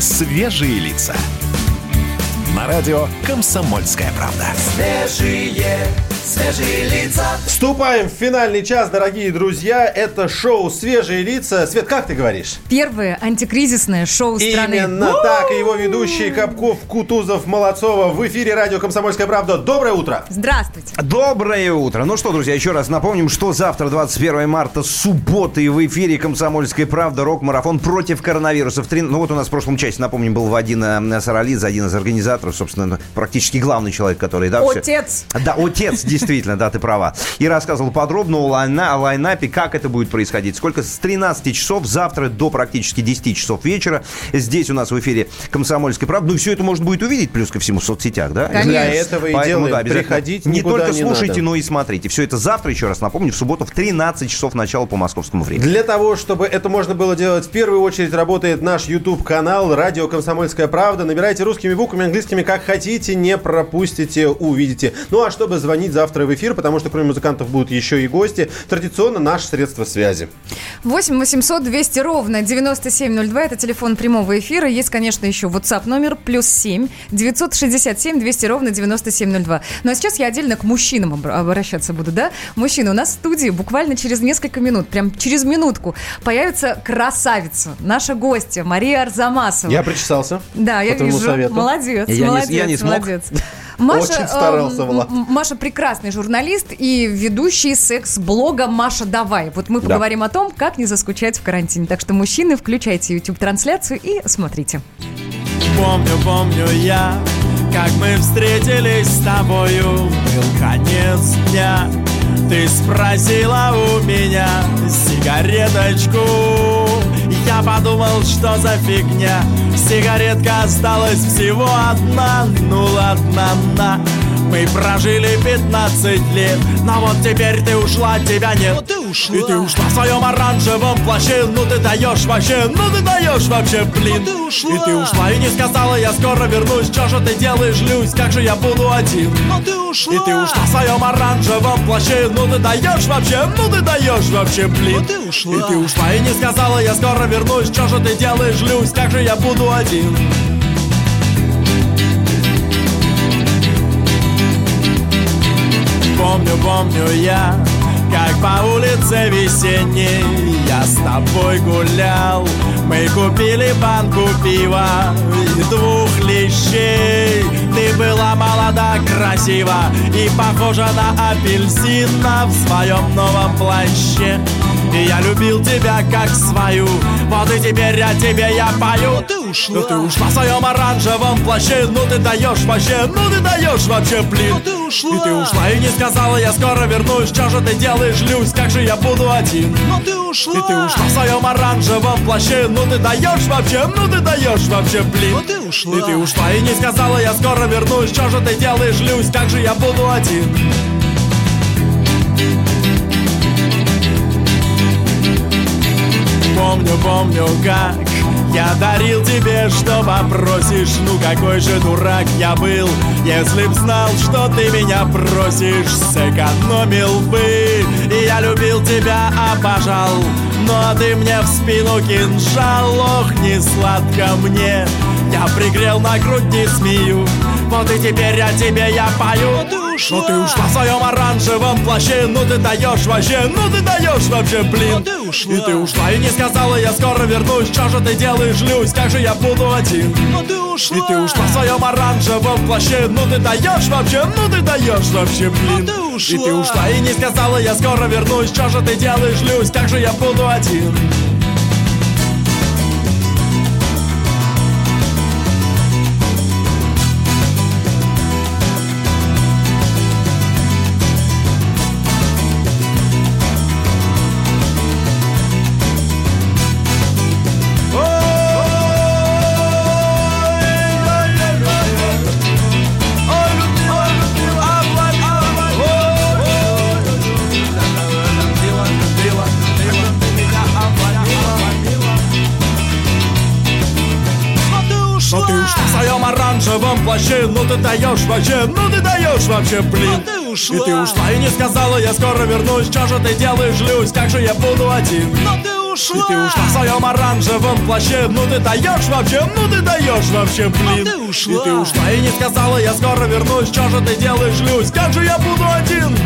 Свежие лица. На радио «Комсомольская правда». Свежие, свежие лица. Вступаем в финальный час, дорогие друзья. Это шоу «Свежие лица». Свет, как ты говоришь? Первое антикризисное шоу страны. Именно так. Его ведущие Капков, Кутузов, Молодцова в эфире радио «Комсомольская правда». Доброе утро. Здравствуйте. Доброе утро. Ну что, друзья, еще раз напомним, что завтра, 21 марта, суббота, и в эфире «Комсомольская правда» рок-марафон против коронавируса. В три... Ну вот у нас в прошлом часе, напомним, был Вадим э, Саралидзе, один из организаторов, собственно, практически главный человек, который... Да, все- Отец. Да, отец, действительно, да, ты права. И рассказывал подробно о, лайна, о лайнапе, как это будет происходить. Сколько с 13 часов завтра до практически 10 часов вечера. Здесь у нас в эфире «Комсомольской правды». Ну и все это можно будет увидеть, плюс ко всему, в соцсетях, да? Конечно. Для этого и Поэтому, делаем. да. Приходить Не только не слушайте, надо. но и смотрите. Все это завтра, еще раз напомню, в субботу в 13 часов начала по московскому времени. Для того, чтобы это можно было делать, в первую очередь работает наш YouTube-канал «Радио Комсомольская правда». Набирайте русскими буквами, английскими, как хотите, не пропустите, увидите. Ну а чтобы звонить завтра в эфир, потому что кроме музыкантов будут еще и гости, традиционно наше средство связи. 8 800 200 ровно 9702. Это телефон прямого эфира. Есть, конечно, еще WhatsApp номер плюс 7 967 200 ровно 9702. Ну а сейчас я отдельно к мужчинам обра- обращаться буду, да? Мужчины, у нас в студии буквально через несколько минут, прям через минутку, появится красавица, наша гостья Мария Арзамасова. Я причесался. Да, я вижу. совету. Молодец, Я не- молодец, я не смог. молодец. Маша, Очень старался, эм, Влад. Маша прекрасный журналист и ведущий секс-блога «Маша, давай». Вот мы поговорим о том, как не заскучать в карантине. Так что, мужчины, включайте YouTube-трансляцию и смотрите. Помню, помню я, как мы встретились с тобою Был конец дня Ты спросила у меня сигареточку Я подумал, что за фигня? Сигаретка осталась всего одна. Ну ладно, на мы прожили 15 лет Но вот теперь ты ушла, тебя нет. Ты ушла. И ты ушла в своем оранжевом плаще Ну ты даешь вообще, ну ты даешь вообще, блин. Ты ушла. И ты ушла и не сказала, я скоро вернусь. Что же ты делаешь, Люсь, как же я буду один? Но ты ушла. И ты ушла в своем оранжевом плаще Ну ты даешь вообще, ну ты даешь вообще, блин. Ты ушла. И ты ушла и не сказала, я скоро вернусь. Что же ты делаешь, Люсь, как же я буду один Помню, помню я, как по улице весенней Я с тобой гулял. Мы купили банку пива и двух лещей. Ты была молода, красива И похожа на апельсина в своем новом плаще. И я любил тебя как свою. Вот и теперь о тебе я пою. Ты ушла. Ну ты ушла в своем оранжевом плаще Ну ты даешь вообще, ну ты даешь вообще, блин. Ты ушла. И ты ушла и не сказала, я скоро вернусь. Что же ты делаешь, Люсь, как же я буду один? Ну ты ушла. И ты ушла в своем оранжевом плаще Ну ты даешь вообще, ну ты даешь вообще, блин. Ну ты ушла. И ты ушла и не сказала, я скоро вернусь. Что же ты делаешь, Люсь, как же я буду один? Помню, помню, как я дарил тебе, что попросишь. Ну какой же дурак я был Если б знал, что ты меня просишь. Сэкономил бы И я любил тебя, обожал. Но ты мне в спину кинжал Ох, не сладко мне. Я пригрел на грудь, не смею. Вот и теперь о тебе я пою Ну ты ушла в своем оранжевом плаще Ну ты даешь вообще, ну ты даешь вообще, блин. Ты ушла. И ты ушла и не сказала, я скоро вернусь. Что же ты делаешь, Люсь, как же я буду один? Ну ты ушла. И ты ушла в своем оранжевом плаще Ну ты даешь вообще, ну ты даешь вообще, блин. ты ушла И ты ушла. и не сказала, я скоро вернусь. Что же ты делаешь, Люсь, как же я буду один плаще Ну ты даешь вообще, ну ты даешь вообще, блин. Ты ушла. И ты ушла и не сказала, я скоро вернусь. Что же ты делаешь, Люсь, как же я буду один? Но ты ушла. И ты ушла в своем оранжевом плаще Ну ты даешь вообще, ну ты даешь вообще, блин. ты ушла. И ты ушла и не сказала, я скоро вернусь. Что же ты делаешь, Люсь, как же я буду один?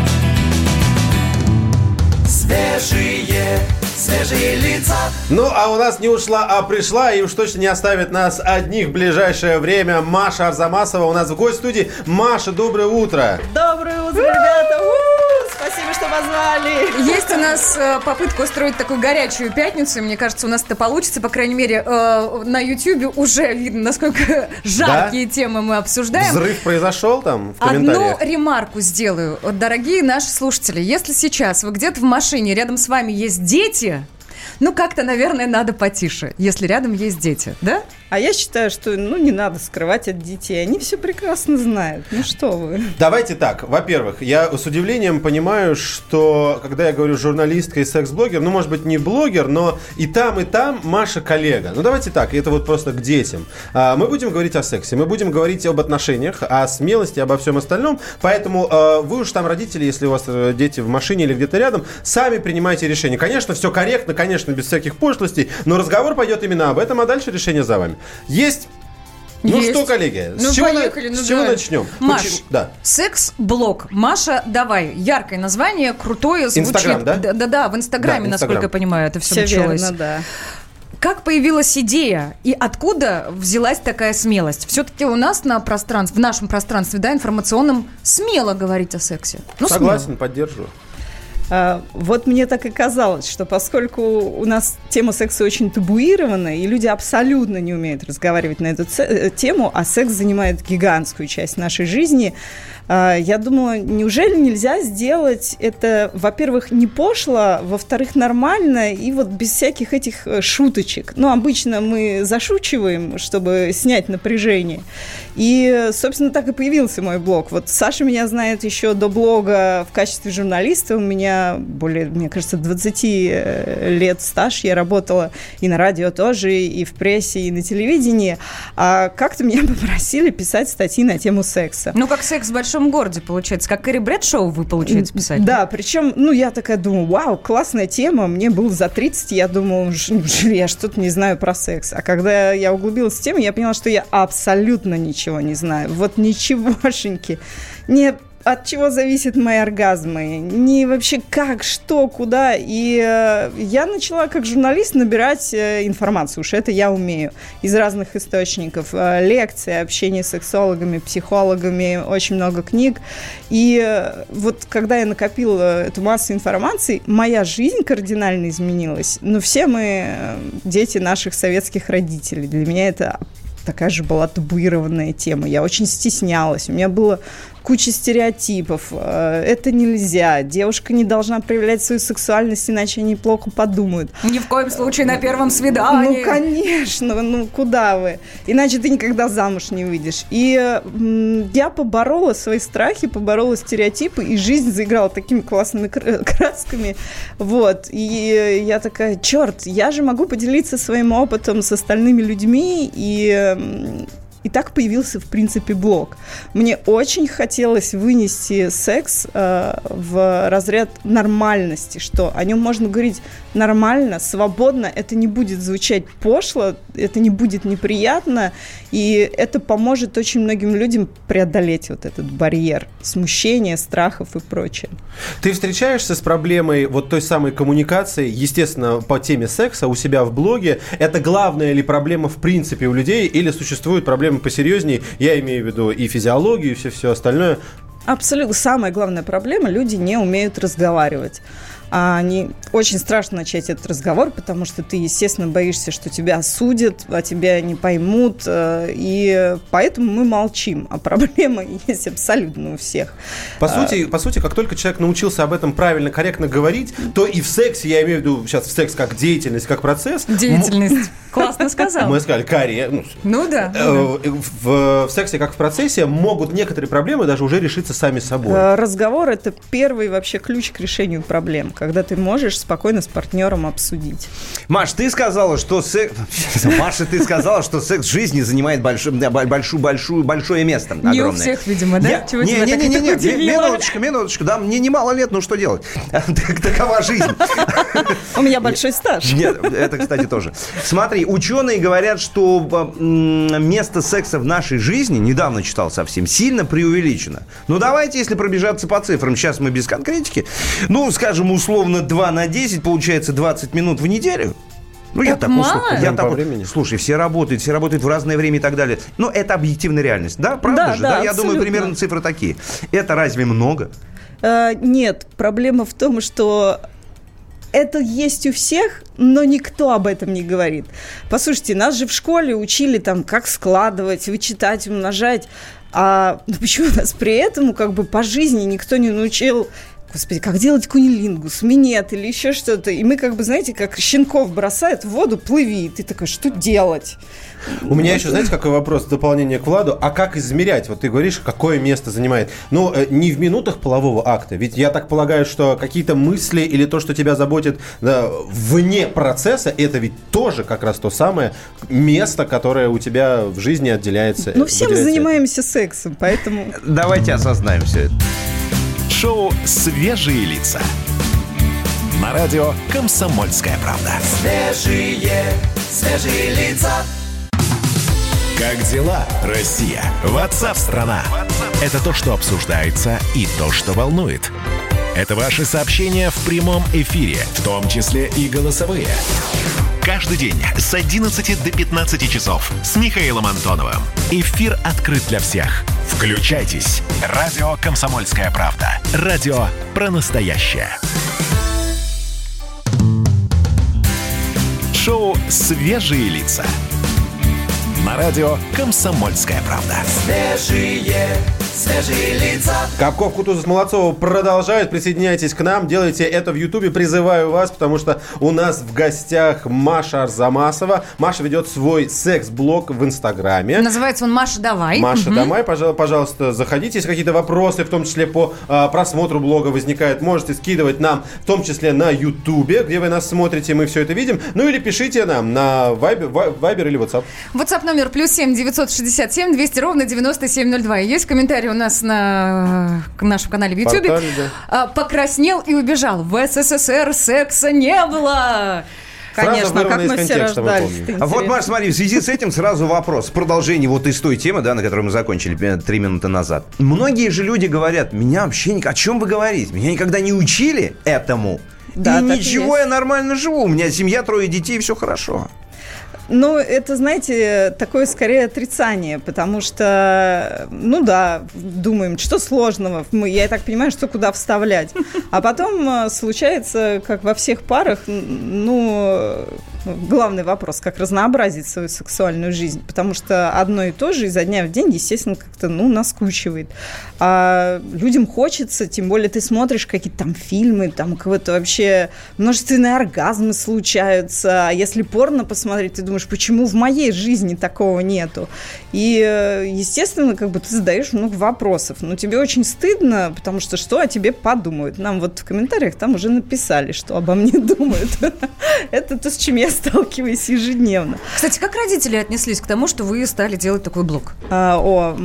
Свежие, свежие лица. Ну, а у нас не ушла, а пришла, и уж точно не оставит нас одних в ближайшее время. Маша Арзамасова у нас в гость студии. Маша, доброе утро. Доброе утро, ребята! Позвали. Есть у нас э, попытка устроить такую горячую пятницу, и мне кажется, у нас это получится, по крайней мере, э, на Ютьюбе уже видно, насколько жаркие темы мы обсуждаем. Взрыв произошел там в Одну комментариях? ремарку сделаю. Дорогие наши слушатели, если сейчас вы где-то в машине, рядом с вами есть дети, ну как-то, наверное, надо потише, если рядом есть дети, да? А я считаю, что ну не надо скрывать от детей. Они все прекрасно знают. Ну что вы. Давайте так. Во-первых, я с удивлением понимаю, что когда я говорю журналистка и секс-блогер, ну, может быть, не блогер, но и там, и там Маша коллега. Ну, давайте так, это вот просто к детям. А, Мы будем говорить о сексе, мы будем говорить об отношениях, о смелости, обо всем остальном. Поэтому э, вы уж там, родители, если у вас э, дети в машине или где-то рядом, сами принимайте решение. Конечно, все корректно, конечно, без всяких пошлостей, но разговор пойдет именно об этом, а дальше решение за вами. Есть ну Есть. что, коллеги, Ну, с чего, на- поехали, ну с чего да. начнем? Маш, Почему- Да. Секс-блог. Маша, давай. Яркое название, крутое, звучит. Инстаграм, да? Да-да, в Инстаграме, Да, насколько я понимаю, это все, Все началось. верно, да. Как появилась идея и откуда взялась такая смелость? Все-таки у нас на пространстве, в нашем пространстве, да, информационном, смело говорить о сексе. Ну, Согласен, поддерживаю. А, Вот мне так и казалось, что поскольку у нас тема секса очень табуирована, и люди абсолютно не умеют разговаривать на эту э, тему, а секс занимает гигантскую часть нашей жизни, я думала, неужели нельзя сделать это, во-первых, не пошло, во-вторых, нормально, и вот без всяких этих э, шуточек. Ну, обычно мы зашучиваем, чтобы снять напряжение. И, собственно, так и появился мой блог. Вот Саша меня знает еще до блога в качестве журналиста. У меня более, мне кажется, 20 э, лет стаж. Я работала и на радио тоже, и в прессе, и на телевидении. А как-то меня попросили писать статьи на тему секса. Ну, как секс в большом городе, получается. Как Кэрри Брэдшоу вы, получается, писать. Да, причем, ну, я такая думаю, вау, классная тема, мне было за 30, я думала, «Ж- неужели я что-то не знаю про секс. А когда я углубилась в тему, я поняла, что я абсолютно ничего не знаю. Вот ничегошеньки. Не от чего зависят мои оргазмы, не вообще как, что, куда. И э, я начала как журналист набирать э, информацию, уж это я умею, из разных источников. Э, лекции, общение с сексологами, психологами, очень много книг. И э, вот когда я накопила эту массу информации, моя жизнь кардинально изменилась. Но все мы э, дети наших советских родителей. Для меня это такая же была табуированная тема. Я очень стеснялась. У меня было куча стереотипов. Э, Это нельзя. Девушка не должна проявлять свою сексуальность, иначе они плохо подумают. Ни в коем случае на первом свидании. Ну, конечно, ну куда вы? Иначе ты никогда замуж не выйдешь. И я поборола свои страхи, поборола стереотипы, и жизнь заиграла такими классными кр- красками. Вот. И я такая, черт, я же могу поделиться своим опытом с остальными людьми, и и так появился, в принципе, блог. Мне очень хотелось вынести секс э, в разряд нормальности, что о нем можно говорить нормально, свободно, это не будет звучать пошло, это не будет неприятно, и это поможет очень многим людям преодолеть вот этот барьер смущения, страхов и прочее. Ты встречаешься с проблемой вот той самой коммуникации, естественно, по теме секса у себя в блоге. Это главная ли проблема в принципе у людей или существуют проблемы посерьезнее? Я имею в виду и физиологию, и все, все остальное. Абсолютно. Самая главная проблема – люди не умеют разговаривать. А они очень страшно начать этот разговор, потому что ты, естественно, боишься, что тебя осудят, а тебя не поймут, э, и поэтому мы молчим. А проблема есть абсолютно у всех. По сути, по сути, как только человек научился об этом правильно, корректно говорить, то и в сексе, я имею в виду сейчас в секс как деятельность, как процесс. Деятельность. Классно сказал. Мы сказали, карьера. ну, Ну да. э, в, в сексе как в процессе могут некоторые проблемы даже уже решиться сами собой. Э, Разговор – это первый вообще ключ к решению проблем. Когда ты можешь спокойно с партнером обсудить. Маш, ты сказала, что секс... Маша, ты сказала, что секс в жизни занимает большое, большую, большую, большое место. Не у всех, видимо, да? Я... Не, не, не, не, не, минуточку, минуточку, да, мне немало лет, ну что делать? Такова жизнь. У меня большой стаж. Нет, это, кстати, тоже. Смотри, ученые говорят, что место секса в нашей жизни, недавно читал совсем, сильно преувеличено. Ну, давайте, если пробежаться по цифрам, сейчас мы без конкретики, ну, скажем, условно 2 на 10, получается 20 минут в неделю. Ну, так я так мало? услышал. Я так, времени. слушай, все работают, все работают в разное время и так далее. Но это объективная реальность. Да, правда Да, же? да, я думаю, примерно цифры такие. Это разве много? Э, Нет, проблема в том, что это есть у всех, но никто об этом не говорит. Послушайте, нас же в школе учили там, как складывать, вычитать, умножать. А ну, почему нас при этом как бы по жизни никто не научил Господи, как делать кунилингус, минет или еще что-то. И мы как бы, знаете, как щенков бросают в воду, плыви. И ты такой, что делать? У меня еще, знаете, какой вопрос в дополнение к Владу? А как измерять? Вот ты говоришь, какое место занимает. Ну, э, не в минутах полового акта. Ведь я так полагаю, что какие-то мысли или то, что тебя заботит да, вне процесса, это ведь тоже как раз то самое место, которое у тебя в жизни отделяется. Ну, все мы занимаемся сексом, поэтому... Давайте осознаем все это. Шоу «Свежие лица». На радио «Комсомольская правда». Свежие, свежие лица. Как дела, Россия? Ватсап-страна! Это то, что обсуждается и то, что волнует. Это ваши сообщения в прямом эфире, в том числе и голосовые. Каждый день с 11 до 15 часов с Михаилом Антоновым. Эфир открыт для всех. Включайтесь. Радио «Комсомольская правда». Радио про настоящее. Шоу «Свежие лица». На радио «Комсомольская правда». Свежие, свежие лица. Капков, Кутузов, Молодцова продолжают. Присоединяйтесь к нам, делайте это в Ютубе. Призываю вас, потому что у нас в гостях Маша Арзамасова. Маша ведет свой секс-блог в Инстаграме. Называется он Маша, давай. Маша, Мгм. давай, пожа- пожалуйста, заходите. Если какие-то вопросы, в том числе по а, просмотру блога возникают, можете скидывать нам, в том числе на Ютубе, где вы нас смотрите, мы все это видим. Ну или пишите нам на Viber, Viber или WhatsApp. WhatsApp номер плюс семь девятьсот шестьдесят семь двести ровно девяносто семь ноль два. Есть комментарий у нас на нашем канале в Ютубе. Портале, А, Покраснел и убежал. В СССР секса не было. Конечно, как мы все рождались. А вот. Маш, смотри, в связи с этим сразу вопрос. В продолжении вот из той темы, да, на которой мы закончили три минуты назад. Многие же люди говорят, меня вообще... ник- О чем вы говорите? Меня никогда не учили этому. Да, и и ничего, есть. я нормально живу. У меня семья, трое детей, все хорошо. Ну, это, знаете, такое скорее отрицание, потому что, ну да, думаем, что сложного, я так понимаю, что куда вставлять. А потом э, случается, как во всех парах, ну, главный вопрос, как разнообразить свою сексуальную жизнь, потому что одно и то же изо дня в день, естественно, как-то, ну, наскучивает. А людям хочется, тем более ты смотришь какие-то там фильмы, там какой-то вообще множественные оргазмы случаются, а если порно посмотреть, ты думаешь, почему в моей жизни такого нету? И, э, естественно, как бы ты задаешь много вопросов, но тебе очень стыдно, потому что что о тебе подумают? Нам вот в комментариях там уже написали, что обо мне думают. Это то, с чем я сталкиваюсь ежедневно. Кстати, как родители отнеслись к тому, что вы стали делать такой блог? А, о,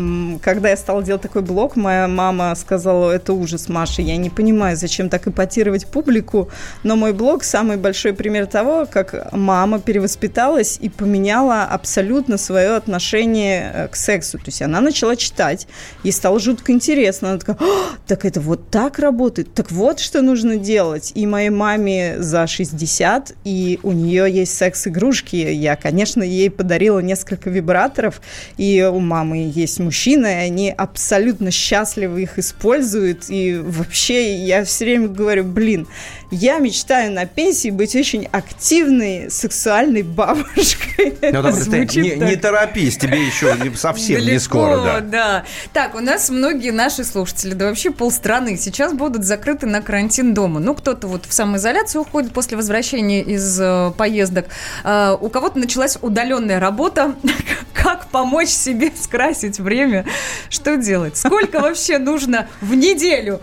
когда я стала делать такой блог, моя мама сказала, это ужас, Маша, я не понимаю, зачем так эпатировать публику, но мой блог самый большой пример того, как мама перевоспиталась и поменяла абсолютно свое отношение э, к сексу. То есть она начала читать, ей стало жутко интересно. Она такая, «А, так это вот так работает, так вот что нужно делать. И моей маме за 60, и у нее есть секс-игрушки. Я, конечно, ей подарила несколько вибраторов, и у мамы есть мужчины, и они абсолютно счастливы их используют. И вообще я все время говорю, блин, я мечтаю на пенсии быть очень активной сексуальной бабушкой. Ну, да, звучит не, не торопись, тебе еще не- совсем не Далеко, скоро, да. Так, у нас многие наши слушатели, да вообще полстраны, сейчас будут закрыты на карантин дома. Ну, кто-то вот в самоизоляцию уходит после возвращения из э, поездок. А, у кого-то началась удаленная работа. Как помочь себе скрасить время? Что делать? Сколько вообще нужно в неделю?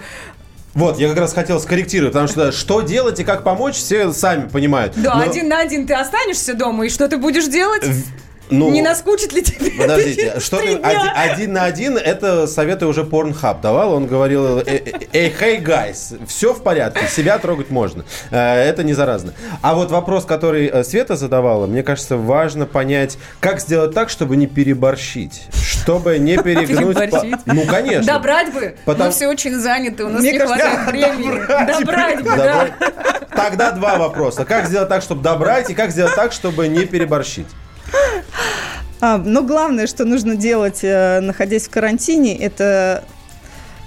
Вот, я как раз хотел скорректировать, потому что что делать и как помочь, все сами понимают. Да, Но- один на один ты останешься дома, и что ты будешь делать? Ну, Не наскучит ли тебе? это Подождите, через что ты- один, один на один, это советы уже Pornhub давал. Он говорил, «Э, э, эй, hey, guys, все в порядке, себя трогать можно. Э, Это не заразно. А вот вопрос, который э, Света задавала, мне кажется, важно понять, как сделать так, чтобы не переборщить, чтобы не перегнуть... по- Переборщить? Ну, конечно. Добрать бы. Потому- Мы все очень заняты, у нас Мне не кажется, хватает времени. Добрать бы, да. Добрать. Тогда два вопроса. Как сделать так, чтобы добрать, и как сделать так, чтобы не переборщить? А, но главное, что нужно делать, э, находясь в карантине, это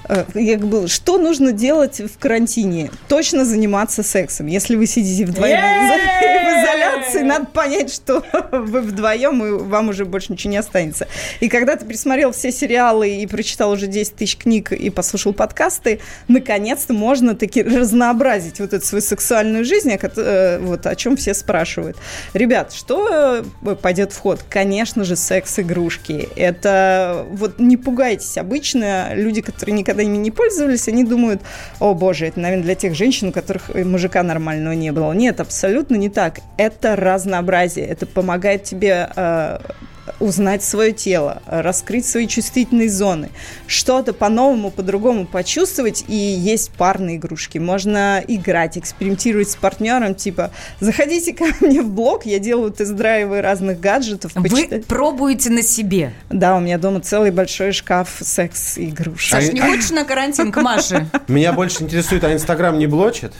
э, я как бы, что нужно делать в карантине? Точно заниматься сексом. Если вы сидите вдвоем в изоляции, надо понять, что вы вдвоем, и вам уже больше ничего не останется. И когда ты пересмотрел все сериалы и прочитал уже 10 тысяч книг и послушал подкасты, наконец-то можно таки разнообразить вот эту свою сексуальную жизнь, э, вот, о чем все спрашивают. Ребят, что э, пойдет в ход? Конечно же, секс-игрушки. Это вот не пугайтесь. Обычно люди, которые никогда ими не пользовались, они думают, о боже, это, наверное, для тех женщин, у которых э, мужика нормального не было. Нет, абсолютно не так. Это разнообразие. Это помогает тебе э, узнать свое тело, раскрыть свои чувствительные зоны, что-то по-новому, по-другому почувствовать. И есть парные игрушки. Можно играть, экспериментировать с партнером. Типа, заходите ко мне в блог, я делаю тест-драйвы разных гаджетов. Вы почитать. пробуете на себе. Да, у меня дома целый большой шкаф секс-игрушек. Саш, не хочешь на карантин к Маше? Меня больше интересует, а Инстаграм не блочит?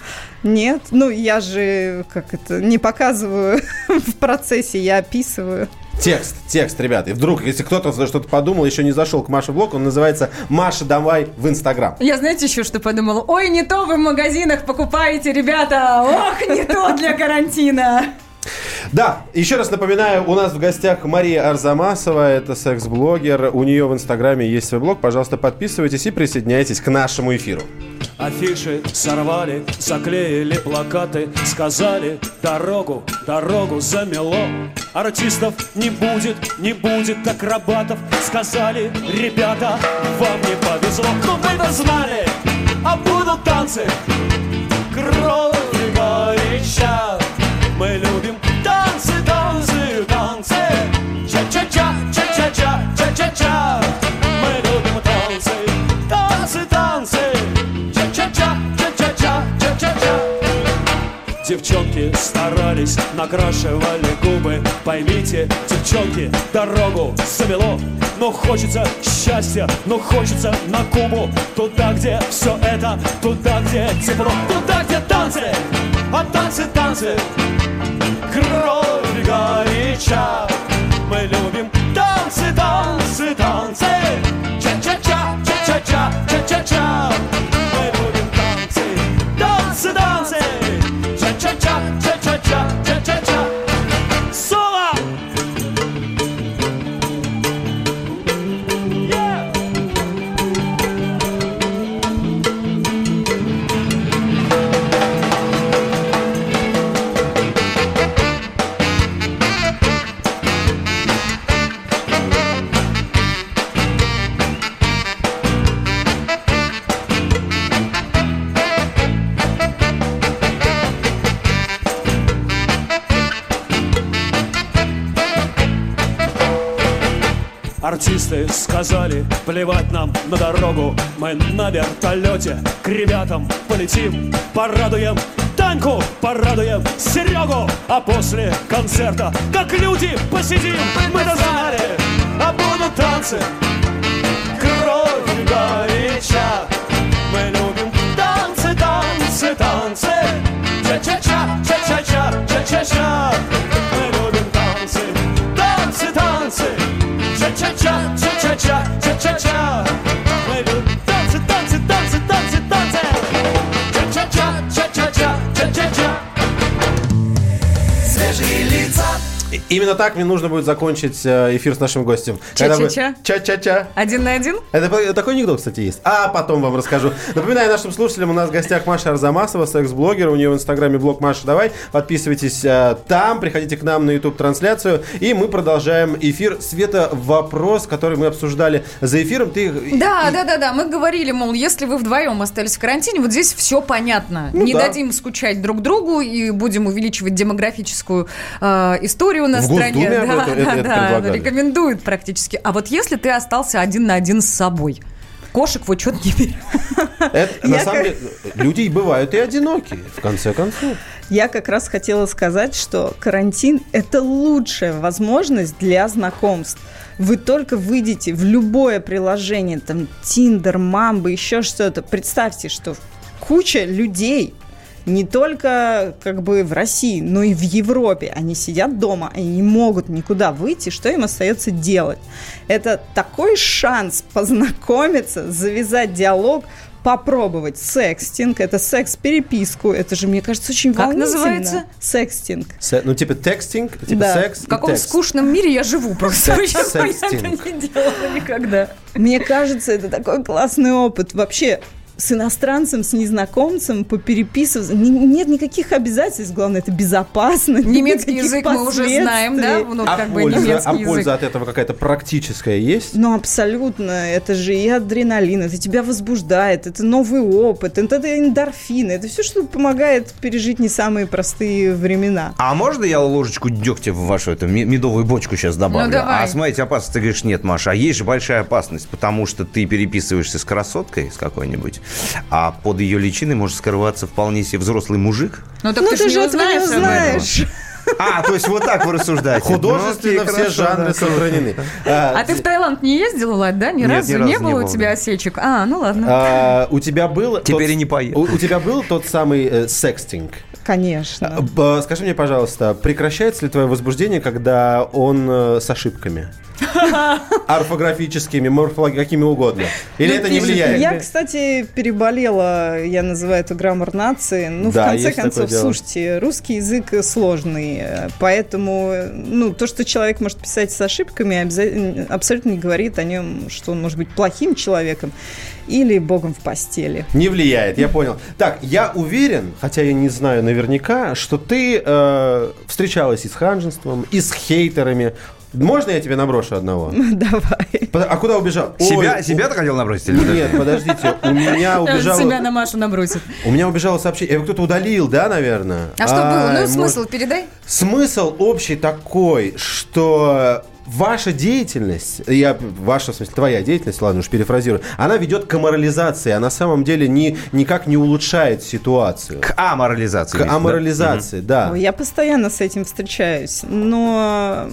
Нет, ну я же как это не показываю в процессе, я описываю. Текст, текст, ребят. И вдруг, если кто-то что-то подумал, еще не зашел к Маше блог, он называется «Маша, давай в Инстаграм». Я знаете еще что подумала? Ой, не то вы в магазинах покупаете, ребята! Ох, не то для карантина! Да, еще раз напоминаю, у нас в гостях Мария Арзамасова, это секс-блогер. У нее в Инстаграме есть свой блог. Пожалуйста, подписывайтесь и присоединяйтесь к нашему эфиру. Афиши сорвали, заклеили плакаты Сказали дорогу, дорогу замело Артистов не будет, не будет акробатов. Сказали, ребята, вам не повезло Но мы-то знали, а будут танцы. Кровь и Мы любим Девчонки старались, накрашивали губы. Поймите, девчонки, дорогу замело Но хочется счастья, но хочется на Кубу. Туда, где все это, туда, где тепло. Туда, где танцы, а танцы, танцы. Кровь горяча Мы любим плевать нам на дорогу. Мы на вертолете к ребятам полетим Порадуем Таньку, порадуем Серегу. А после концерта, как люди, посидим. Мы-то знали, а будут танцы. Кровь горяча. Мы любим танцы, танцы, танцы. Ча-ча-ча, ча-ча-ча, ча-ча-ча Именно так мне нужно будет закончить э, эфир с нашим гостем. Ча-ча-ча. Ча-ча-ча. Один на один? Это по- такой анекдот, кстати, есть. А потом вам расскажу. Напоминаю нашим слушателям, у нас в гостях Маша Арзамасова, секс-блогер. У нее в инстаграме блог Маша Давай. Подписывайтесь э, там, приходите к нам на YouTube-трансляцию. И мы продолжаем эфир. Света, вопрос, который мы обсуждали за эфиром. Ты... Да, да, да, да. Мы говорили, мол, если вы вдвоем остались в карантине, вот здесь все понятно. Ну Не да. дадим скучать друг другу и будем увеличивать демографическую э, историю на В стране. Госдуме об да, этом- это- да, это да, предлагали. рекомендуют практически. А вот если ты остался один на один с собой, кошек в учет не берем. Это, на самом деле, люди бывают и одинокие, в конце концов. Я как раз хотела сказать, что карантин – это лучшая возможность для знакомств. Вы только выйдете в любое приложение, там, Тиндер, Мамба, еще что-то. Представьте, что куча людей, не только как бы в России, но и в Европе. Они сидят дома, они не могут никуда выйти. Что им остается делать? Это такой шанс познакомиться, завязать диалог, попробовать секстинг, это секс-переписку, это же, мне кажется, очень Как волнительно. называется? Секстинг. Се- ну, типа текстинг, типа Да. секс В каком текст. скучном мире я живу просто. Секс- Почему я это секстинг. не делала никогда? Мне кажется, это такой классный опыт. Вообще, с иностранцем, с незнакомцем попереписываться. Нет никаких обязательств. Главное, это безопасно. Немецкий язык мы уже знаем, да? Ну, а, как бы польза, немецкий а язык. польза от этого какая-то практическая есть? Ну, абсолютно. Это же и адреналин, это тебя возбуждает, это новый опыт, это, это эндорфины, это все, что помогает пережить не самые простые времена. А можно я ложечку дегтя в вашу эту ме- медовую бочку сейчас добавлю? Ну, давай. А смотрите, опасность, ты говоришь, нет, Маша, а есть же большая опасность, потому что ты переписываешься с красоткой, с какой-нибудь, а под ее личиной может скрываться вполне себе взрослый мужик. Ну, так ну, ты, ты же не этого узнаешь. А, то есть вот так вы рассуждаете. Художественно все хорошо, жанры да. сохранены. А ты в Таиланд не ездила, Ладь, да? Ни Нет, разу ни не было у тебя да. осечек? А, ну ладно. А, у тебя был... Теперь тот- и не поеду. У, у тебя был тот самый э, секстинг? Конечно. Б- Скажи мне, пожалуйста, прекращается ли твое возбуждение, когда он э, с ошибками? Орфографическими, морфологи, какими угодно. Или Ну, это не влияет? Я, кстати, переболела, я называю это граммар нации. Ну, Да, в конце концов, слушайте, русский язык сложный, поэтому, ну, то, что человек может писать с ошибками, абсолютно не говорит о нем, что он может быть плохим человеком или богом в постели. Не влияет, я понял. Так, я уверен, хотя я не знаю наверняка, что ты э, встречалась и с ханжеством, и с хейтерами. Можно я тебе наброшу одного? Давай. А куда убежал? Себя, Ой, себя ты хотел набросить? или у-? Нет, подождите, у меня убежало... Себя на Машу набросит. У меня убежало сообщение. Его кто-то удалил, да, наверное? А что было? Ну, смысл может- передай. Смысл общий такой, что ваша деятельность, я, ваша, в смысле, твоя деятельность, ладно уж перефразирую, она ведет к аморализации, а на самом деле ни, никак не улучшает ситуацию. К аморализации. К имеется, да? аморализации, да. Ой, Я постоянно с этим встречаюсь, но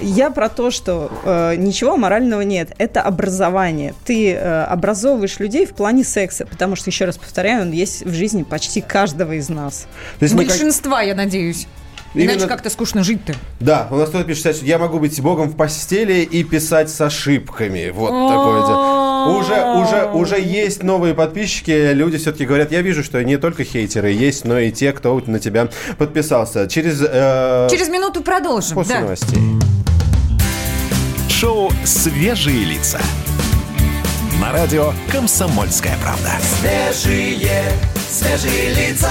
я про то, что э, ничего морального нет. Это образование. Ты э, образовываешь людей в плане секса, потому что, еще раз повторяю, он есть в жизни почти каждого из нас. То есть Большинства, я надеюсь. Иначе Именно- как-то скучно жить-то. Да, у нас кто-то пишет, что я могу быть богом в постели и писать с ошибками. Вот такое дело. Уже, уже, уже есть новые подписчики. Люди все-таки говорят, я вижу, что не только хейтеры есть, но и те, кто на тебя подписался. Через... э, Через минуту продолжим. После да. новостей. Шоу «Свежие лица». На радио «Комсомольская правда». Свежие, свежие лица.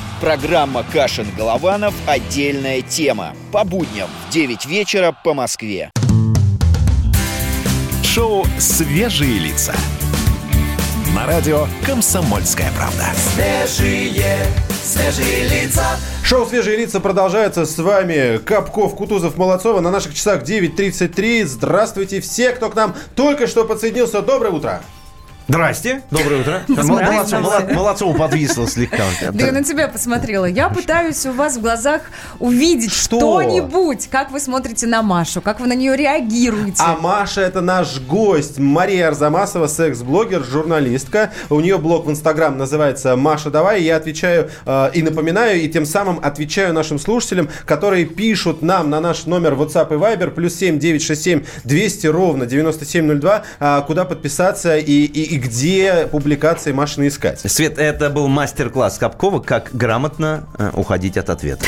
Программа «Кашин-Голованов. Отдельная тема». По будням в 9 вечера по Москве. Шоу «Свежие лица». На радио «Комсомольская правда». Свежие, свежие лица. Шоу «Свежие лица» продолжается. С вами Капков, Кутузов, Молодцова. На наших часах 9.33. Здравствуйте все, кто к нам только что подсоединился. Доброе утро. Здрасте, доброе утро. Здравствуйте. Молодцов, молод- Молодцов подвисло слегка. Да я на тебя посмотрела. Я пытаюсь у вас в глазах увидеть Что? что-нибудь. Как вы смотрите на Машу, как вы на нее реагируете. А Маша это наш гость. Мария Арзамасова, секс-блогер, журналистка. У нее блог в Инстаграм называется Маша Давай. Я отвечаю э, и напоминаю, и тем самым отвечаю нашим слушателям, которые пишут нам на наш номер WhatsApp и Viber плюс 7 967 200 ровно 9702, э, куда подписаться и, и, и где публикации Машины искать. Свет, это был мастер-класс Капкова, как грамотно э, уходить от ответа.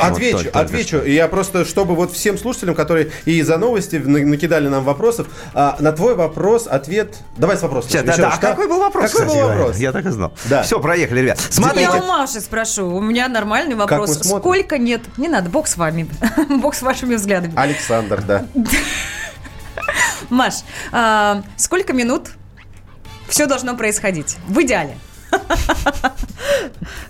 Отвечу, Вот отвечу. И Я просто, чтобы вот всем слушателям, которые и за новости на- накидали нам вопросов, а, на твой вопрос ответ... Давай с вопросом. Сейчас, да, да, а какой был вопрос? Какой был кстати вопрос? Я так и знал. Да. Все, проехали, ребят. Я Смотрите. у Маши спрошу. У меня нормальный вопрос. Сколько нет? Не надо, бог с вами. Бог с вашими взглядами. Александр, да. Маш, а, сколько минут все должно происходить? В идеале.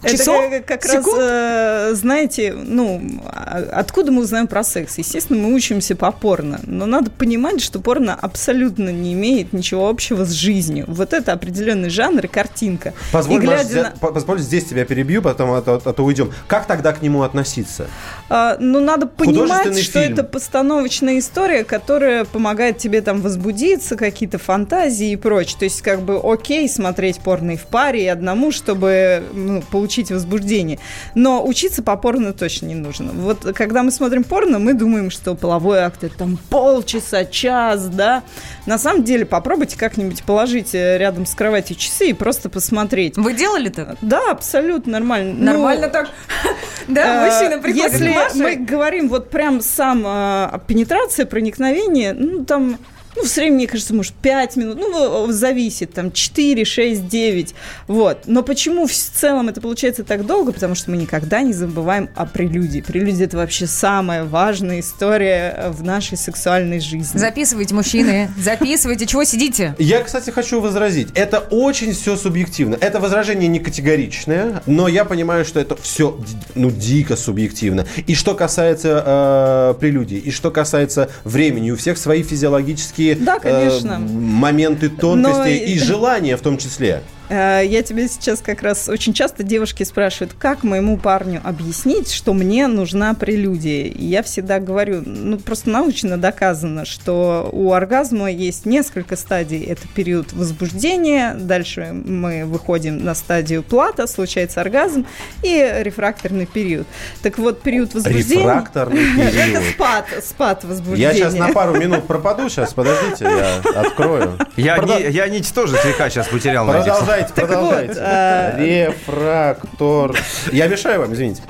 Часов? Это как, как раз, Секунд? э, знаете, ну, а- откуда мы узнаем про секс? Естественно, мы учимся по порно, но надо понимать, что порно абсолютно не имеет ничего общего с жизнью. Вот это определенный жанр и картинка. Позволь, и глядя на- позволь, здесь тебя перебью, потом а то, а то уйдем. Как тогда к нему относиться? А, ну, надо понимать, что фильм. это постановочная история, которая помогает тебе там возбудиться, какие-то фантазии и прочее. То есть, как бы, окей смотреть порно и в паре, и одному, чтобы ну, получить возбуждение. Но учиться по порно точно не нужно. Вот когда мы смотрим порно, мы думаем, что половой акт это там полчаса, час, да. На самом деле, попробуйте как-нибудь положить э, рядом с кроватью часы и просто посмотреть. Вы делали-то? Да, абсолютно нормально. Ну, Нормально так. Да, Э, мужчина приходит Если мы говорим вот прям сам э, пенетрация, проникновение, ну там, ну в среднем, мне кажется, может 5 минут, ну зависит, там 4, 6, 9, вот. Но почему в целом это получается так долго? Потому что мы никогда не забываем о прелюдии. Прелюдия это вообще самая важная история э, в нашей сексуальной жизни. Записывайте, мужчины, записывайте. Чего сидите? Я, кстати, хочу возразить. Это очень все субъективно. Это возражение не категоричное, но я понимаю, что это все ну, дико субъективно. И что касается э, прелюдий, и что касается времени, у всех свои физиологические Да, конечно. э, моменты тонкости Но и желания в том числе. Э, Я тебе сейчас как раз очень часто девушки спрашивают, как моему парню объяснить, что мне нужна прелюдия. И я всегда говорю, ну просто научно доказано, что у оргазма есть несколько стадий. Это период возбуждения, дальше мы выходим на стадию плата, случается оргазм и рефракторный период. Так вот, период возбуждения... Рефракторный Это период. спад, спад возбуждения. Я сейчас на пару минут пропаду, сейчас, подождите, я открою. Я, Прода- не, я нить тоже слегка сейчас потерял словах. Продолжайте, продолжайте. э, Рефрактор. Я мешаю вам, извините.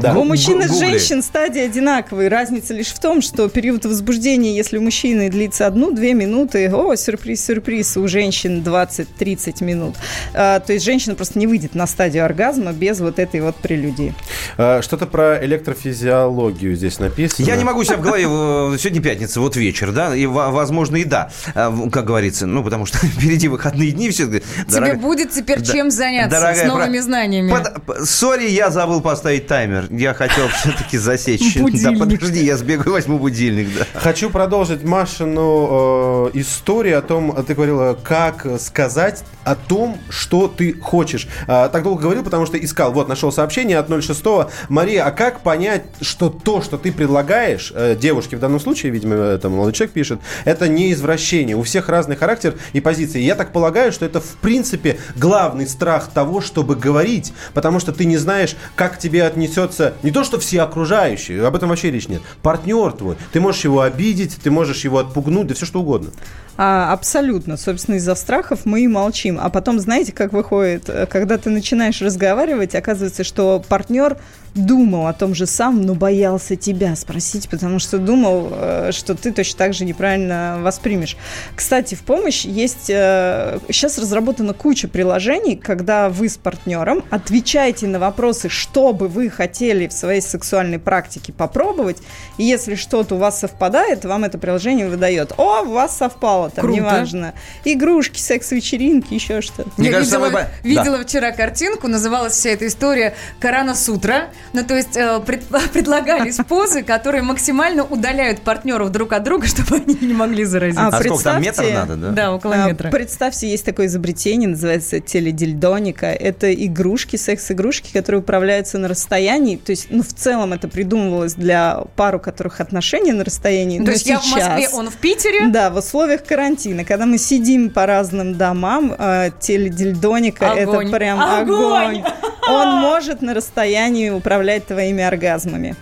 Да. У мужчин и женщин стадии одинаковые. Разница лишь в том, что период возбуждения, если у мужчины длится одну-две минуты, о, сюрприз, сюрприз, у женщин 20-30 минут. А, то есть женщина просто не выйдет на стадию оргазма без вот этой вот прелюдии. Э, Что-то про электрофизиологию здесь написано. Я не могу себя в голове... э, Сегодня пятница, вот вечер, да, и, во- возможно, и да, в- как говорится, ну, потому что впереди выходные дни все. Тебе будет теперь Да- чем заняться дорогая с новыми про- знаниями. Под- Сори, я забыл поставить таймер. Я хотел все-таки засечь. Да, подожди, я сбегаю, возьму будильник, да. Хочу продолжить Машину э, историю о том, ты говорила, как сказать о том, что ты хочешь. А, так долго говорил, потому что искал. Вот, нашел сообщение от 06 Мария, а как понять, что то, что ты предлагаешь, э, девушке в данном случае, видимо, это молодой человек пишет, это не извращение. У всех разный характер и позиции. Я так полагаю, что это, в принципе, главный страх того, чтобы говорить, потому что ты не знаешь, как тебе отнесется не то, что все окружающие, об этом вообще речь нет, партнер твой. Ты можешь его обидеть, ты можешь его отпугнуть, да все что угодно. А, абсолютно. Собственно, из-за страхов мы и молчим. А потом, знаете, как выходит, э, когда ты начинаешь разговаривать, оказывается, что партнер думал о том же самом, но боялся тебя спросить, потому что думал, э, что ты точно так же неправильно воспримешь. Кстати, в помощь есть... э, Сейчас разработана куча приложений, когда вы с партнером отвечаете на вопросы, что бы вы хотели захотели в своей сексуальной практике попробовать, и если что-то у вас совпадает, вам это приложение выдает. О, у вас совпало, там, Круто. неважно. Игрушки, секс-вечеринки, еще что-то. Мне Я кажется, видела, ба- видела вчера картинку, называлась вся эта история Карана Сутра. Ну, то есть э, пред- предлагались позы, которые максимально удаляют партнеров друг от друга, чтобы они не могли заразить. А, А сколько там, метр надо, да? Да, около А, метра. Представьте, есть такое изобретение, называется теледильдоника. Это игрушки, секс-игрушки, которые управляются на расстоянии. То есть, ну, в целом это придумывалось для пар, у которых отношения на расстоянии. То но есть я в Москве, сейчас- он в Питере. Да, в условиях карантина, когда мы сидим по разным домам, э, теледильдоника Огонь. это прям Огонь! огонь. Он может на расстоянии управлять твоими оргазмами.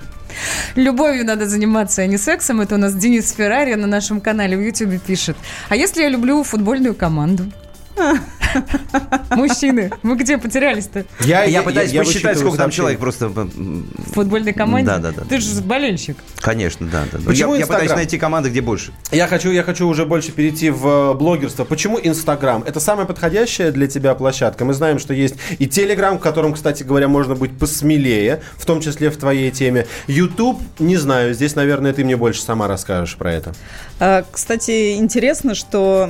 Любовью надо заниматься, а не сексом. Это у нас Денис Феррари на нашем канале в Ютубе пишет. А если я люблю футбольную команду? Мужчины, мы где потерялись-то? Я, пытаюсь я посчитать, сколько там человек просто... В футбольной команде? Да, да, да. Ты же болельщик. Конечно, да. да. Почему я, я пытаюсь найти команды, где больше. Я хочу, я хочу уже больше перейти в э, блогерство. Почему Инстаграм? Это самая подходящая для тебя площадка. Мы знаем, что есть и Телеграм, в котором, кстати говоря, можно быть посмелее, в том числе в твоей теме. Ютуб, не знаю, здесь, наверное, ты мне больше сама расскажешь про это. А, Кстати, интересно, что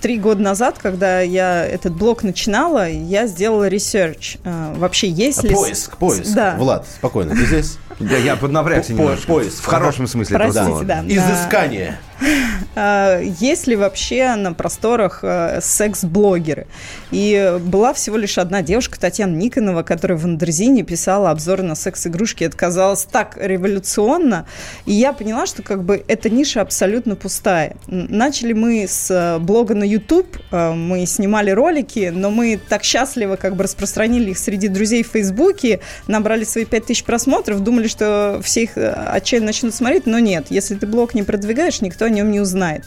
три года назад, когда я этот блог начинала, я сделала research. А, Вообще, есть ли... Поиск, поиск. Да. Влад, спокойно, ты здесь? Я, я поднапрягся По- немножко. поиск. В хорошем смысле этого Простите, слова. да. Изыскание. А, Есть ли вообще на просторах э, секс-блогеры? И была всего лишь одна девушка, Татьяна Никонова, которая в Wonderzine писала обзоры на секс-игрушки. Это казалось так революционно. И я поняла, что как бы эта ниша абсолютно пустая. Начали мы с э, блога на YouTube, э, мы снимали ролики, но мы так счастливо как бы распространили их среди друзей в Фейсбуке, набрали свои 5000 просмотров, думали, что все их отчаянно начнут смотреть, но нет. Если ты блог не продвигаешь, никто нем не узнает.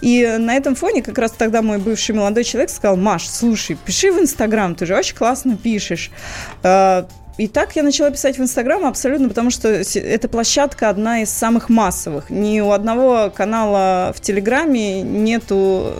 И на этом фоне как раз тогда мой бывший молодой человек сказал, Маш, слушай, пиши в Инстаграм, ты же очень классно пишешь. Э, И так я начала писать в Инстаграм абсолютно, потому что эта площадка одна из самых массовых. Ни у одного канала в Телеграме нету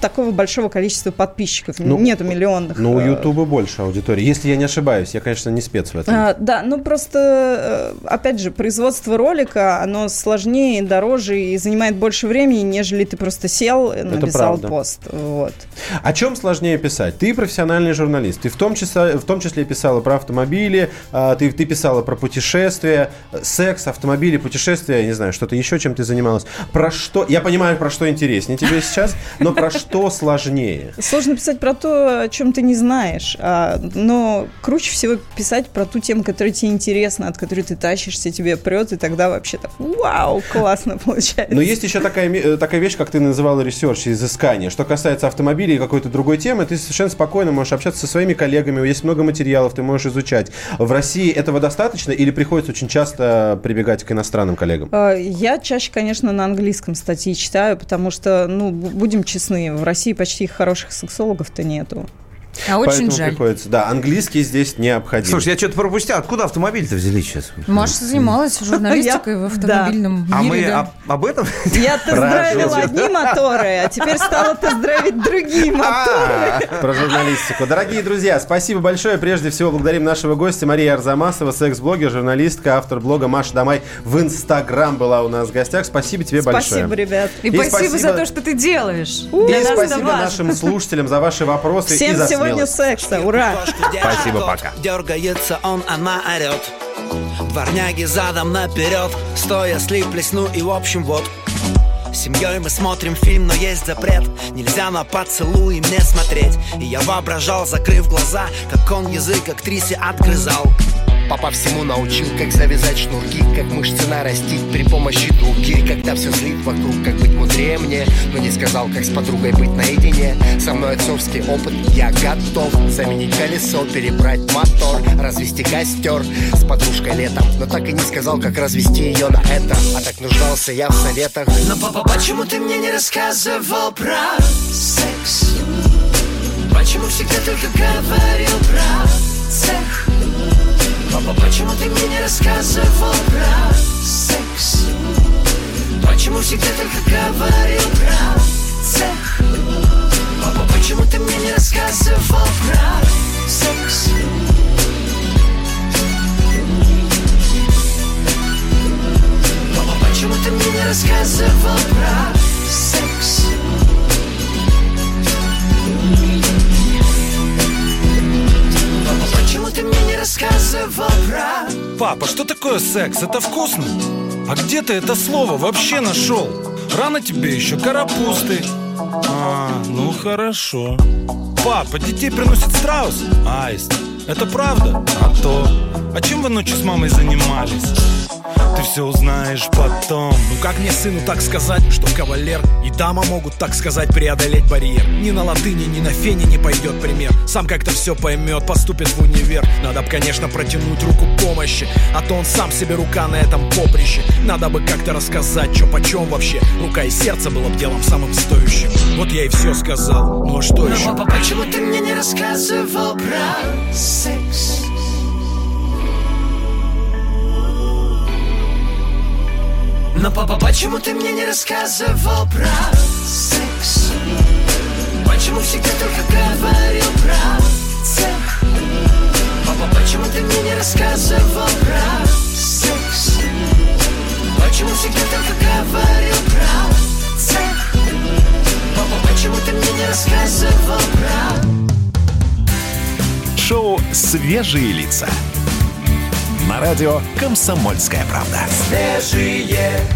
такого большого количества подписчиков. Ну, нету миллионных. Ну, у э, Ютуба больше аудитории. Если я не ошибаюсь, я, конечно, не спец в этом. а, да, ну просто, э, опять же, производство ролика, оно сложнее, дороже и занимает больше времени, нежели ты просто сел, и написал пост. Вот. О чем сложнее писать? Ты профессиональный журналист. Ты в том числе, в том числе писала про автомобили, а, ты, ты писала про путешествия, э, секс, автомобили, путешествия, я не знаю, что-то еще, чем ты занималась. Про что? Я понимаю, про что интереснее тебе сейчас, но про что сложнее? Сложно писать про то, о чем ты не знаешь, а, но круче всего писать про ту тему, которая тебе интересна, от которой ты тащишься, тебе прет, и тогда вообще так, вау, классно получается. Но есть еще такая, э, такая вещь, как ты называла research, изыскание. Что касается автомобилей и какой-то другой темы, ты совершенно спокойно можешь общаться со своими коллегами, есть много материалов, ты можешь изучать. В России этого достаточно или приходится очень часто прибегать к иностранным коллегам? А, Я чаще, конечно, на английском статьи читаю, потому что, ну, будем честны, в России почти хороших сексологов-то нету. А очень Поэтому жаль. приходится. Да, английский здесь необходим. Слушай, я что-то пропустил. Откуда автомобиль-то взяли сейчас? Маша занималась журналистикой в автомобильном А мы мире. да. об, об этом? Я тест-драйвила одни моторы, а теперь стала тест-драйвить другие моторы. Про журналистику. Дорогие друзья, спасибо большое. Прежде всего благодарим нашего гостя Мария Арзамасова, секс-блогер, журналистка, автор блога Маша Домай в Инстаграм была у нас в гостях. Спасибо тебе Спасибо, большое. ребят. И, спасибо, спасибо- за то, что ты делаешь. И спасибо нашим слушателям за ваши вопросы и за сегодня секса, ура! Спасибо, пока. Дергается он, она орет Дворняги задом наперед Стоя слиплись, ну и в общем вот. Семьей мы смотрим фильм, но есть запрет. Нельзя на поцелуй мне смотреть. И я воображал, закрыв глаза Как он язык актрисе отгрызал Папа всему научил, как завязать шнурки Как мышцы нарастить при помощи дуги Когда все злит вокруг, как быть мудрее мне Но не сказал, как с подругой быть наедине. Со мной отцовский опыт, я готов Заменить колесо, перебрать мотор Развести костер с подружкой летом. Но так и не сказал, как развести ее на это. А так нуждался я в советах. Но папа, почему ты мне не рассказывал про секс? Почему всегда только говорил про цех? Но почему ты мне не рассказывал про секс? Почему всегда только говорил про цех? Папа, почему ты мне не рассказывал про секс? Папа, почему ты мне не рассказывал про почему ты мне не рассказывал про Папа, что такое секс? Это вкусно? А где ты это слово вообще нашел? Рано тебе еще карапусты. А, ну хорошо. Папа, детей приносит страус? Аист. Это правда? А то. А чем вы ночью с мамой занимались? Ты все узнаешь потом. Ну как мне сыну так сказать, что кавалер и дама могут так сказать преодолеть барьер? Ни на латыни, ни на фене не пойдет пример. Сам как-то все поймет, поступит в универ. Надо бы, конечно, протянуть руку помощи А то он сам себе рука на этом поприще. Надо бы как-то рассказать, что почем вообще. Рука и сердце было бы делом самым стоящим. Вот я и все сказал, ну а что Но, еще? папа, почему ты мне не рассказывал про секс? Но, папа, почему ты мне не рассказывал про секс? Почему всегда только говорил про цех? Папа, почему ты мне не рассказывал про секс? Почему всегда только говорил про цех? Папа, почему ты мне не рассказывал про Шоу «Свежие лица». На радио «Комсомольская правда». свежие,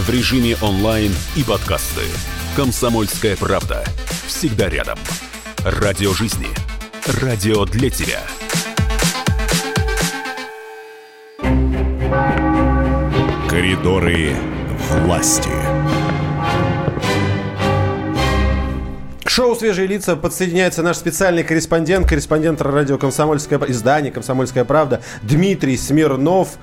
В режиме онлайн и подкасты. «Комсомольская правда». Всегда рядом. Радио жизни. Радио для тебя. Коридоры власти. Шоу «Свежие лица» подсоединяется наш специальный корреспондент, корреспондент радио «Комсомольская», издания «Комсомольская правда» Дмитрий Смирнов,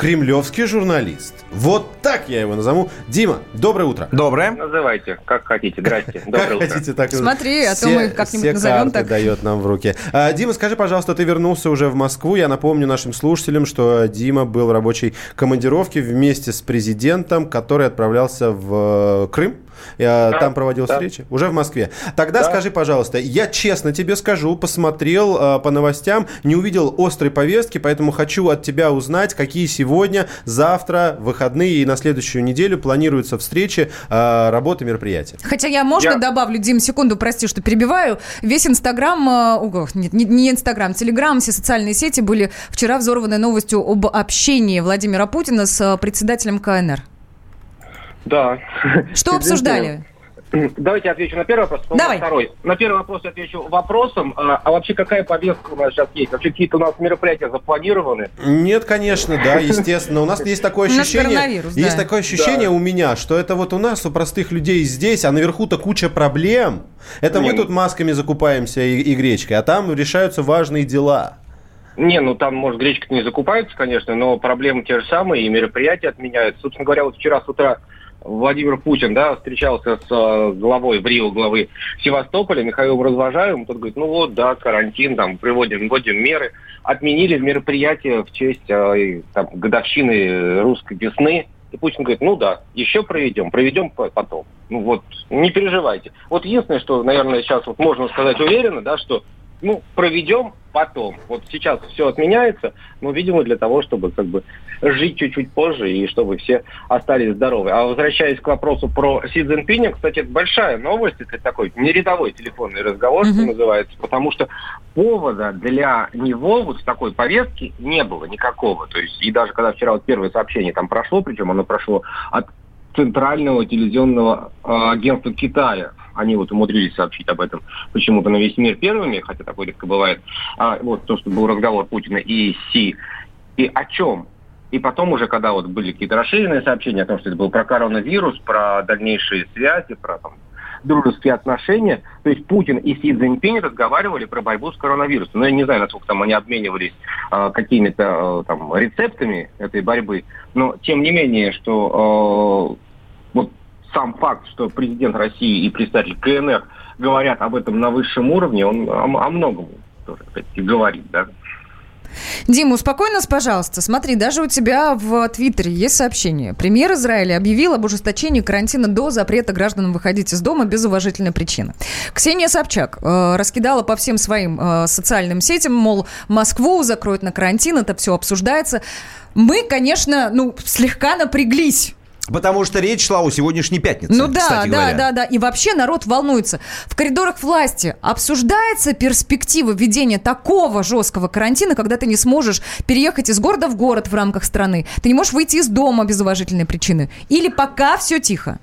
кремлевский журналист. Вот так я его назову. Дима, доброе утро. Доброе. Называйте, как хотите. Здрасте. Доброе Как утро. хотите, так Смотри, а то мы как-нибудь все назовем карты так. дает нам в руки. А, Дима, скажи, пожалуйста, ты вернулся уже в Москву. Я напомню нашим слушателям, что Дима был в рабочей командировке вместе с президентом, который отправлялся в э, Крым. Я там проводил да. встречи. Уже в Москве. Тогда скажи, пожалуйста, я честно тебе скажу, посмотрел э, по новостям, не увидел острой повестки, поэтому хочу от тебя узнать, какие сегодня, завтра, выходные и на следующую неделю планируются встречи, э, работы, мероприятия. Хотя я, можно Я- добавлю, Дим, секунду, прости, что перебиваю. Весь Инстаграм, э, ого, нет, не, Инстаграм, Телеграм, все социальные сети были вчера взорваны новостью об общении Владимира Путина с председателем КНР. Да. Что обсуждали? Давайте я отвечу на первый вопрос, потом Давай. на второй. На первый вопрос я отвечу вопросом. А, а вообще какая повестка у нас сейчас есть? Вообще какие-то у нас мероприятия запланированы? Нет, конечно, да, естественно. У нас есть такое ощущение, есть такое ощущение у меня, что это вот у нас, у простых людей здесь, а наверху-то куча проблем. Это мы тут масками закупаемся и, гречкой, а там решаются важные дела. Не, ну там, может, гречка не закупается, конечно, но проблемы те же самые, и мероприятия отменяются. Собственно говоря, вот вчера с утра Владимир Путин, да, встречался с э, главой в Рио, главы Севастополя, Михаилом Развожаевым. Тот говорит, ну вот, да, карантин, там, приводим, вводим меры. Отменили мероприятие в честь э, там, годовщины русской весны. И Путин говорит, ну да, еще проведем, проведем по- потом. Ну вот, не переживайте. Вот единственное, что, наверное, сейчас вот можно сказать уверенно, да, что ну, проведем потом. Вот сейчас все отменяется, но, видимо, для того, чтобы как бы жить чуть-чуть позже и чтобы все остались здоровы. А возвращаясь к вопросу про Си Цзиньпиня, кстати, это большая новость, это такой нерядовой телефонный разговор, что называется, потому что повода для него вот в такой повестке не было никакого. То есть, и даже когда вчера вот первое сообщение там прошло, причем оно прошло от Центрального телевизионного э, агентства Китая. Они вот умудрились сообщить об этом почему-то на весь мир первыми, хотя такое редко бывает. А, вот то, что был разговор Путина и Си. И о чем? И потом уже, когда вот были какие-то расширенные сообщения о том, что это был про коронавирус, про дальнейшие связи, про там, дружеские отношения. То есть Путин и Си Цзиньпинь разговаривали про борьбу с коронавирусом. Но я не знаю, насколько там они обменивались э, какими-то э, там рецептами этой борьбы. Но тем не менее, что э, вот сам факт, что президент России и представитель КНР говорят об этом на высшем уровне, он о, о многом тоже, кстати, говорит, да. Дима, успокой нас, пожалуйста. Смотри, даже у тебя в Твиттере есть сообщение. Премьер Израиля объявил об ужесточении карантина до запрета гражданам выходить из дома без уважительной причины. Ксения Собчак э, раскидала по всем своим э, социальным сетям, мол, Москву закроют на карантин, это все обсуждается. Мы, конечно, ну, слегка напряглись Потому что речь шла о сегодняшней пятнице. Ну да, да, да, да. И вообще народ волнуется. В коридорах власти обсуждается перспектива введения такого жесткого карантина, когда ты не сможешь переехать из города в город в рамках страны. Ты не можешь выйти из дома без уважительной причины. Или пока все тихо?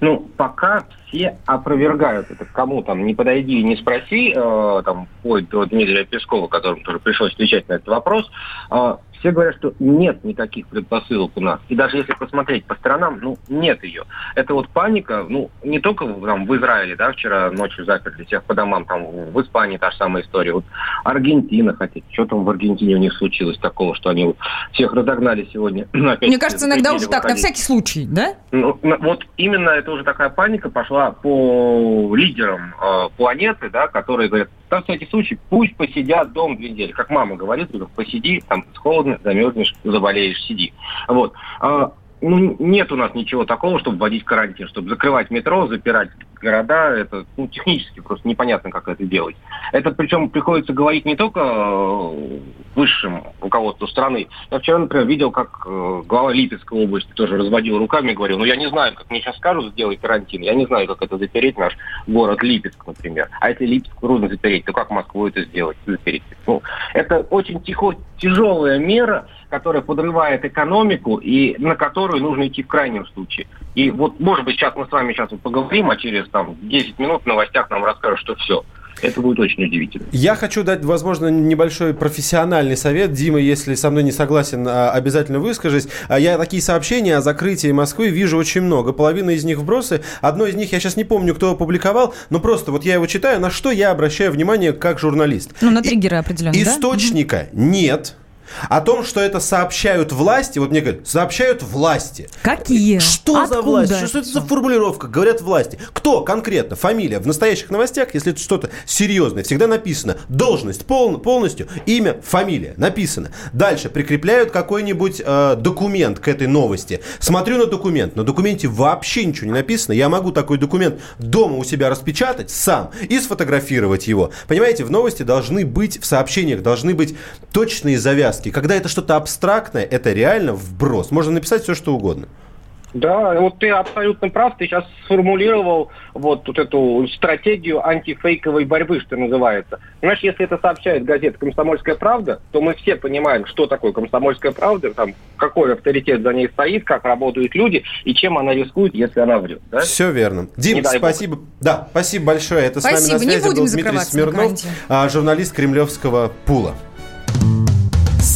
Ну, пока все опровергают это. Кому там не подойди и не спроси, э, там, вплоть до Дмитрия Пескова, которому тоже пришлось отвечать на этот вопрос, э, все говорят, что нет никаких предпосылок у нас. И даже если посмотреть по сторонам, ну, нет ее. Это вот паника, ну, не только там, в Израиле, да, вчера ночью заперли всех по домам, там в Испании та же самая история. Вот Аргентина, хотите, что там в Аргентине у них случилось такого, что они вот всех разогнали сегодня. Мне кажется, иногда уже так, на всякий случай, да? Ну, вот именно это уже такая паника пошла по лидерам э, планеты, да, которые говорят, на всякий случай, пусть посидят дома две недели. Как мама говорит, посиди, там холодно, замерзнешь, заболеешь, сиди. Вот. А, ну, нет у нас ничего такого, чтобы вводить карантин, чтобы закрывать метро, запирать города. Это ну, технически просто непонятно, как это делать. Это причем приходится говорить не только э, высшим руководству страны. Я вчера, например, видел, как э, глава Липецкой области тоже разводил руками и говорил, ну я не знаю, как мне сейчас скажут сделать карантин, я не знаю, как это запереть наш город Липецк, например. А если Липецк трудно запереть, то как Москву это сделать, запереть? Ну, это очень тихо, тяжелая мера, которая подрывает экономику и на которую нужно идти в крайнем случае. И вот, может быть, сейчас мы с вами сейчас поговорим, а через там 10 минут в новостях нам расскажут, что все. Это будет очень удивительно. Я хочу дать, возможно, небольшой профессиональный совет. Дима, если со мной не согласен, а, обязательно выскажись. А я такие сообщения о закрытии Москвы вижу очень много. Половина из них вбросы. Одно из них я сейчас не помню, кто опубликовал, но просто вот я его читаю, на что я обращаю внимание как журналист. Ну, на триггеры определенно, Источника да? нет о том, что это сообщают власти, вот мне говорят, сообщают власти. Какие? Что Откуда? за власть? Что, что это за формулировка? Говорят власти. Кто конкретно? Фамилия. В настоящих новостях, если это что-то серьезное, всегда написано должность пол, полностью, имя, фамилия. Написано. Дальше прикрепляют какой-нибудь э, документ к этой новости. Смотрю на документ. На документе вообще ничего не написано. Я могу такой документ дома у себя распечатать сам и сфотографировать его. Понимаете, в новости должны быть, в сообщениях должны быть точные завязки сказки. Когда это что-то абстрактное, это реально вброс. Можно написать все, что угодно. Да, вот ты абсолютно прав. Ты сейчас сформулировал вот, вот эту стратегию антифейковой борьбы, что называется. Знаешь, если это сообщает газета «Комсомольская правда», то мы все понимаем, что такое «Комсомольская правда», там, какой авторитет за ней стоит, как работают люди и чем она рискует, если она врет. Да? Все верно. Дим, спасибо. Бог. Да, спасибо большое. Это спасибо. с нами на связи был Дмитрий Смирнов, а, журналист кремлевского пула.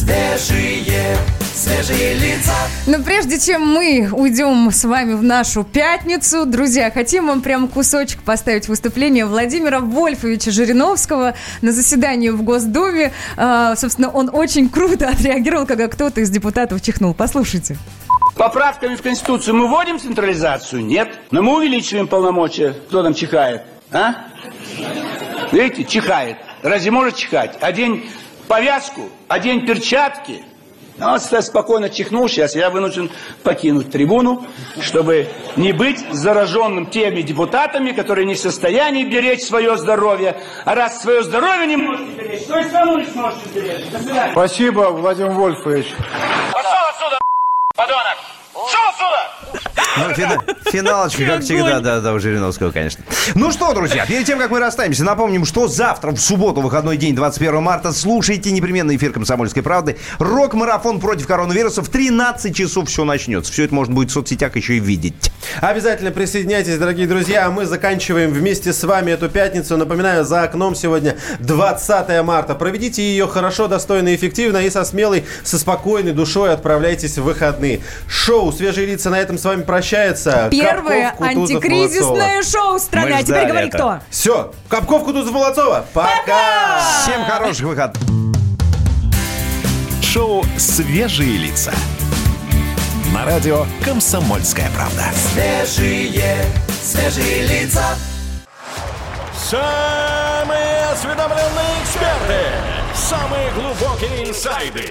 Свежие, свежие лица. Но прежде чем мы уйдем с вами в нашу пятницу, друзья, хотим вам прям кусочек поставить выступление Владимира Вольфовича Жириновского на заседании в Госдуме. А, собственно, он очень круто отреагировал, когда кто-то из депутатов чихнул. Послушайте. Поправками в Конституцию мы вводим централизацию? Нет. Но мы увеличиваем полномочия. Кто там чихает? А? Видите, чихает. Разве может чихать? Один повязку, одень перчатки. Ну, вот спокойно чихнул сейчас, я вынужден покинуть трибуну, чтобы не быть зараженным теми депутатами, которые не в состоянии беречь свое здоровье. А раз свое здоровье не можете беречь, то и страну не сможете беречь. Спасибо, Владимир Вольфович. Пошел отсюда, подонок! Шел! Ну, фина, финалочка, как всегда, да, да, у Жириновского, конечно. Ну что, друзья, перед тем, как мы расстаемся, напомним, что завтра, в субботу, выходной день, 21 марта, слушайте непременно эфир «Комсомольской правды». Рок-марафон против коронавируса в 13 часов все начнется. Все это можно будет в соцсетях еще и видеть. Обязательно присоединяйтесь, дорогие друзья. Мы заканчиваем вместе с вами эту пятницу. Напоминаю, за окном сегодня 20 марта. Проведите ее хорошо, достойно эффективно. И со смелой, со спокойной душой отправляйтесь в выходные. Шоу «Свежие лица» на этом с вами прощается. Первое антикризисное шоу страны. А теперь говори, кто? Все. Капков, Кутузов, Молодцова. Пока! Всем хороших выходных. Шоу «Свежие лица». На радио «Комсомольская правда». Свежие, свежие лица. Самые осведомленные эксперты. Самые глубокие инсайды.